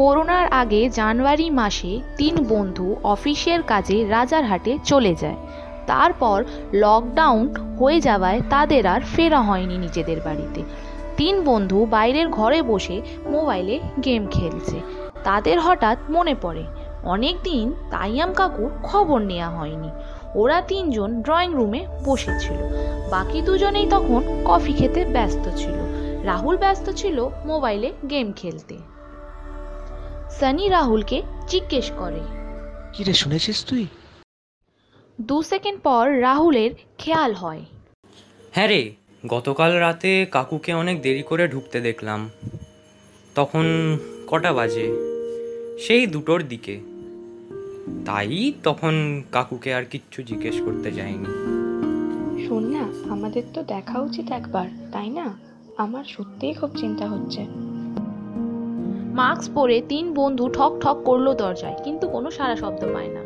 করোনার আগে জানুয়ারি মাসে তিন বন্ধু অফিসের কাজে রাজারহাটে চলে যায়। তারপর লকডাউন হয়ে যাওয়ায় তাদের আর ফেরা হয়নি নিজেদের বাড়িতে। তিন বন্ধু বাইরের ঘরে বসে মোবাইলে গেম খেলছে। তাদের হঠাৎ মনে পড়ে, অনেক দিন তাইয়াম কাকুর খবর নেওয়া হয়নি। ওরা তিনজন ড্রয়িং রুমে বসেছিল। বাকি দুজনেই তখন কফি খেতে ব্যস্ত ছিল। রাহুল ব্যস্ত ছিল মোবাইলে গেম খেলতে। সানি রাহুলকে জিজ্ঞেস করে। কি রে শুনেছিস তুই? দু সেকেন্ড পর রাহুলের খেয়াল হয়। হ্যাঁ রে গতকাল রাতে কাকুকে অনেক দেরি করে ঢুকতে দেখলাম। তখন কটা বাজে? সেই দুটোর দিকে। তাই তখন কাকুকে আর কিচ্ছু জিজ্ঞেস করতে যাইনি। শোন না আমাদের তো দেখা উচিত একবার তাই না? আমার সত্যিই খুব চিন্তা হচ্ছে। মাস্ক পরে তিন বন্ধু ঠক ঠক করল দরজায়, কিন্তু কোনো সারা শব্দ পায় না।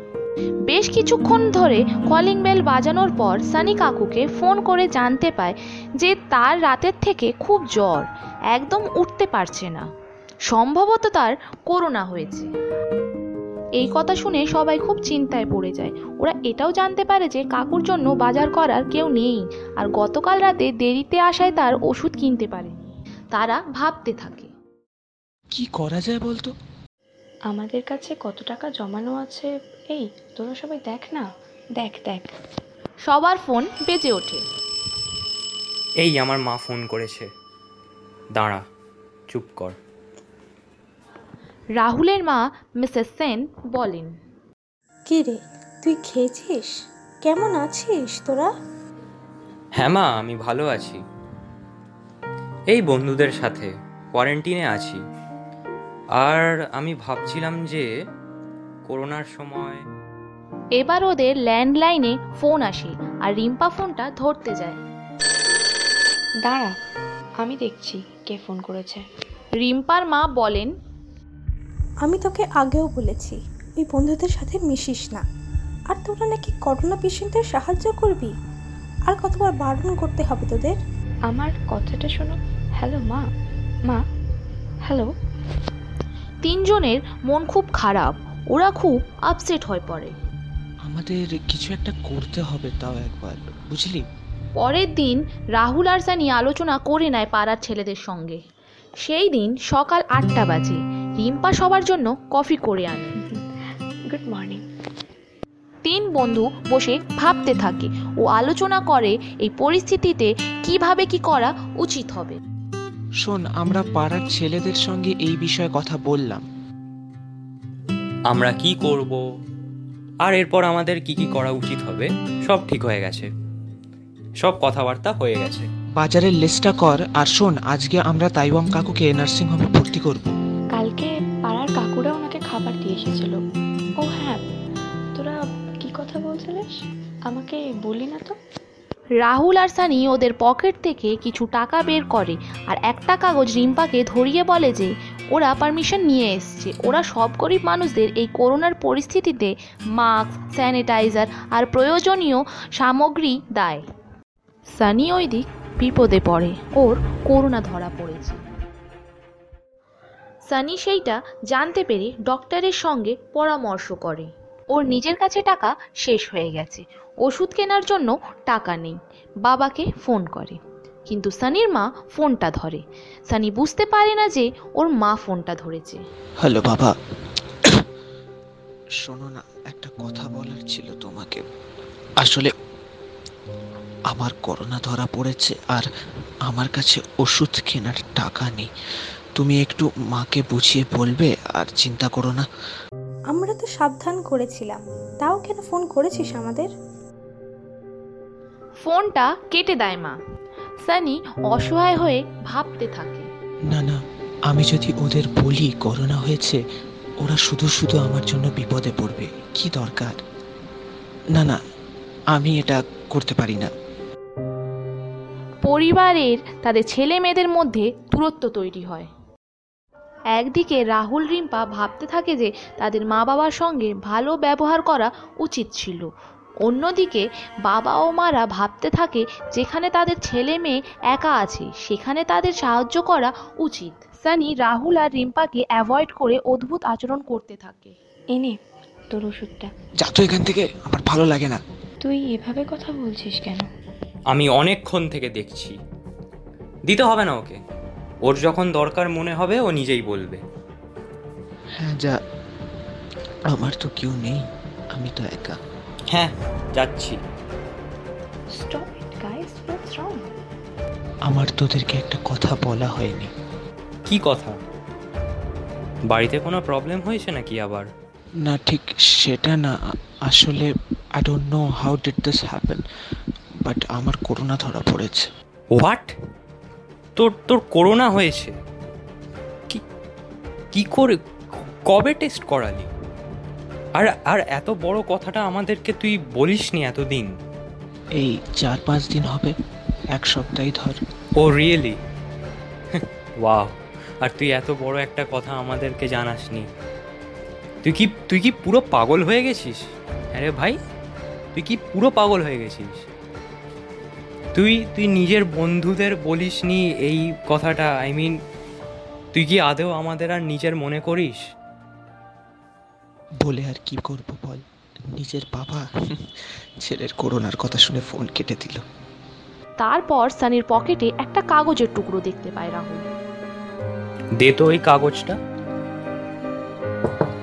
বেশ কিছুক্ষণ ধরে কলিং বেল বাজানোর পর সানি কাকুকে ফোন করে জানতে পায় যে তার রাতের থেকে খুব জ্বর, একদম উঠতে পারছে না। সম্ভবত তার করোনা হয়েছে। এই কথা শুনে সবাই খুব চিন্তায় পড়ে যায়। ওরা এটাও জানতে পারে যে কাকুর জন্য বাজার করার কেউ নেই, আর গতকাল রাতে দেরিতে আসায় তার ওষুধ কিনতে পারেনি। তারা ভাবতে থাকে। কি করা যায় বলতো? আমাদের কাছে কত টাকা জমানো আছে? এই তোরা সবাই দেখ না। দেখ দেখ। সবার ফোন বেজে ওঠে। এই আমার মা ফোন করেছে। দাঁড়া চুপ কর। রাহুলের মা মিসেস সেন বলেন কি রে তুই খেয়েছিস? কেমন আছিস তোরা? হ্যাঁ মা আমি ভালো আছি। এই বন্ধুদের সাথে কোয়ারেন্টিনে আছি। আর আমি ভাবছিলাম যে করোনার সময় এবার ওদের ল্যান্ডলাইনে ফোন আসে আর রিম্পা ফোনটা ধরতে যায়। দাঁড়া আমি দেখছি কে ফোন করেছে। রিম্পার মা বলেন আমি তোকে আগেও বলেছি ওই বন্ধুদের সাথে মিশিস না। আর তোরা নাকি করোনা পেশেন্টের সাহায্য করবি? আর কতবার বারণ করতে হবে তোদের? আমার কথাটা শোনো। হ্যালো মা। মা। হ্যালো। তিনজনের মন খুব খারাপ। ওরা খুব আপসেট হয়ে পড়ে। আমাদের কিছু একটা করতে হবে তাও একবার বুঝলি? পরের দিন রাহুল আর সানি আলোচনা করে নেয় পাড়ার ছেলেদের সঙ্গে। সেই দিন সকাল আটটা বাজে। রিম্পা সবার জন্য কফি করে আনে। গুড মর্নিং তিন বন্ধু বসে ভাবতে থাকে। ও আলোচনা করে এই পরিস্থিতিতে কীভাবে কি করা উচিত হবে। শোন আমরা পাড়ার ছেলেদের সঙ্গে এই বিষয়ে কথা বললাম। আমরা কি করব? আর এরপর আমাদের কি কি করা উচিত হবে? সব ঠিক হয়ে গেছে। সব কথাবার্তা হয়ে গেছে। বাজারের লিস্টটা কর আর শোন আজকে আমরা তাইওয়াম কাকুকে নার্সিং হোমে ভর্তি করব। কালকে পাড়ার কাকুরা ওনাকে খাবার দিয়ে এসেছিল। ও হ্যাঁ তোরা কি কথা বলছিলিস? আমাকে বলি না তো? রাহুল আর সানি ওদের পকেট থেকে কিছু টাকা বের করে আর একটা কাগজ রিম্পাকে ধরিয়ে বলে যে, ওরা পারমিশন নিয়ে এসছে। ওরা সব গরিব মানুষদের এই করোনার পরিস্থিতিতে মাস্ক, স্যানিটাইজার আর প্রয়োজনীয় সামগ্রী দেয়। সানি ওই দিক বিপদে পড়ে। ওর করোনা ধরা পড়েছে। সানি সেইটা জানতে পেরে ডক্টরের সঙ্গে পরামর্শ করে। ওর নিজের কাছে টাকা শেষ হয়ে গেছে। ওষুধ কেনার জন্য টাকা নেই। বাবাকে ফোন করে। কিন্তু সানির মা ফোনটা ধরে। সানি বুঝতে পারে না যে ওর মা ফোনটা ধরেছে। হ্যালো বাবা। শোনো না, একটা কথা বলার ছিল তোমাকে। আসলে আমার করোনা ধরা পড়েছে আর আমার কাছে ওষুধ কেনার টাকা নেই। তুমি একটু মাকে বুঝিয়ে বলবে আর চিন্তা করো না। আমরা তো সাবধান করেছিলাম। তাও কেন ফোন করেছিস আমাদের? ফোনটা কেটে দেয় মা। সানি অসহায় হয়ে ভাবতে থাকে। না না আমি যদি ওদের বলি করোনা হয়েছে ওরা শুধু শুধু আমার জন্য বিপদে পড়বে। কি দরকার? না না আমি এটা করতে পারি না। পরিবারের তাদের ছেলে মেয়েদের মধ্যে দূরত্ব তৈরি হয়। একদিকে রাহুল রিম্পা ভাবতে থাকে যে তাদের মা বাবার সঙ্গে ভালো ব্যবহার করা উচিত ছিল। অন্যদিকে বাবা ও মারা ভাবতে থাকে যেখানে তাদের ছেলে মেয়ে একা আছে সেখানে তাদের সাহায্য করা উচিত। সানি রাহুল আর রিম্পাকে অ্যাভয়েড করে অদ্ভুত আচরণ করতে থাকে। এনে তোর ওষুধটা। যা তো এখান থেকে আমার ভালো লাগে না। তুই এভাবে কথা বলছিস কেন? আমি অনেকক্ষণ থেকে দেখছি। দিতে হবে না ওকে। ওর যখন দরকার মনে হবে ও নিজেই বলবে। হ্যাঁ যা। আমার তো কেউ নেই আমি তো একা। হ্যাঁ যাচ্ছি। Stop it guys what's wrong আমার তোদেরকে একটা কথা বলা হয়নি। কি কথা? বাড়িতে কোনো প্রবলেম হয়েছে নাকি আবার? না ঠিক সেটা না। আসলে I don't know how did this happen but আমার করোনা ধরা পড়েছে। হোয়াট তোর তোর করোনা হয়েছে। কি কি করে কবে টেস্ট করালি? আর আর এত বড় কথাটা আমাদেরকে তুই বলিস বলিসনি এতদিন। এই চার পাঁচ দিন হবে এক সপ্তাহই ধর। ও রিয়েলি ওয়াও আর তুই এত বড় একটা কথা আমাদেরকে জানাসনি। তুই কি তুই কি পুরো পাগল হয়ে গেছিস? আরে ভাই তুই কি পুরো পাগল হয়ে গেছিস? তুই তুই নিজের বন্ধুদের বলিসনি এই কথাটা? আই মিন তুই কি আদেও আমাদের আর নিজের মনে করিস? বলে আর কি করব বল? নিজের বাবা ছেলের করোনার কথা শুনে ফোন কেটে দিল। তারপর সানির পকেটে একটা কাগজের টুকরো দেখতে পায় রাহুল। দে তো ওই কাগজটা।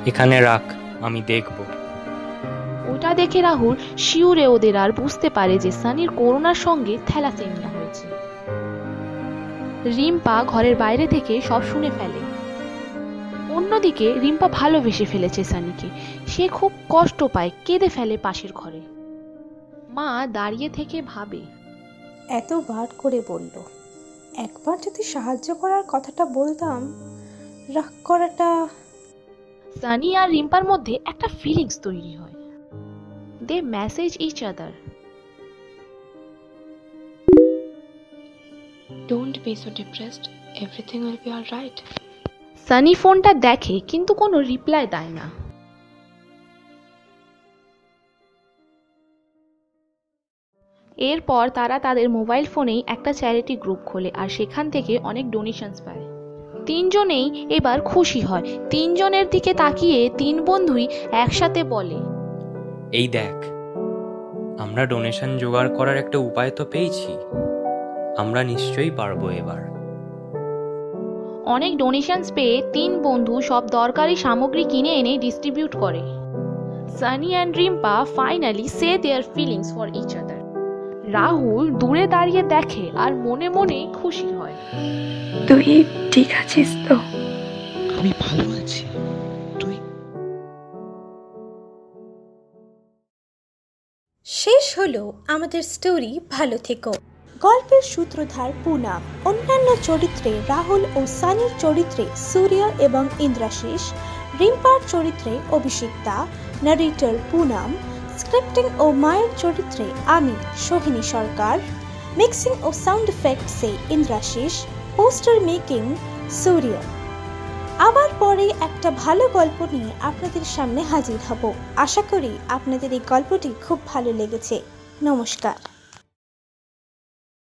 এখানে রাখ আমি দেখব। ওটা দেখে রাহুল শিউরে ওদের আর বুঝতে পারে যে সানির করোনার সঙ্গে থ্যালাসেমিয়া হয়েছে। রিম্পা ঘরের বাইরে থেকে সব শুনে ফেলে। অন্যদিকে রিম্পা ভালোবেসে ফেলেছে সানিকে। সে খুব কষ্ট পায় কেঁদে ফেলে পাশের ঘরে। মা দাঁড়িয়ে থেকে ভাবে। এত এতবার করে বলল একবার যদি সাহায্য করার কথাটা বলতাম রাগ করাটা সানি আর রিম্পার মধ্যে একটা ফিলিংস তৈরি হয়। Message each other don't be so depressed everything will be all right Sunny ফোনটা দেখে কিন্তু কোনো রিপ্লাই দেয় না। এরপর তারা তাদের মোবাইল ফোনেই একটা চ্যারিটি গ্রুপ খোলে আর সেখান থেকে অনেক ডোনেশনস পায়। তিনজনেই এবার খুশি হয়। তিনজনের দিকে তাকিয়ে তিন বন্ধুই একসাথে বলে এই দেখ আমরা ডোনেশন জোগাড় করার একটা উপায় তো পেয়েছি। আমরা নিশ্চয়ই পারব এবার। অনেক ডোনেশনস পেয়ে তিন বন্ধু সব দরকারি সামগ্রী কিনে এনে ডিস্ট্রিবিউট করে। Sunny and Rimpa finally say their feelings for each other Rahul দূরে দাঁড়িয়ে দেখে আর মনে মনে খুশি হয়। তুই ঠিক আছিস তো? আমি ভালো আছি। হলো আমাদের স্টোরি ভালো থেকো। গল্পের সূত্রধার পুনাম অন্যান্য চরিত্রে রাহুল ও সানির চরিত্রে সূর্য এবং ইন্দ্রাশিস রিম্পার চরিত্রে অভিষিক্তা নারেটর পুনাম স্ক্রিপ্টিং ও মায়ের চরিত্রে আমি, সোহিনী সরকার। মিক্সিং ও সাউন্ড এফেক্টসে ইন্দ্রাশিস পোস্টার মেকিং সূর্য। আবার পরে একটা ভালো গল্প নিয়ে আপনাদের সামনে হাজির হব। আশা করি আপনাদের এই গল্পটি খুব ভালো লেগেছে। নমস্কার।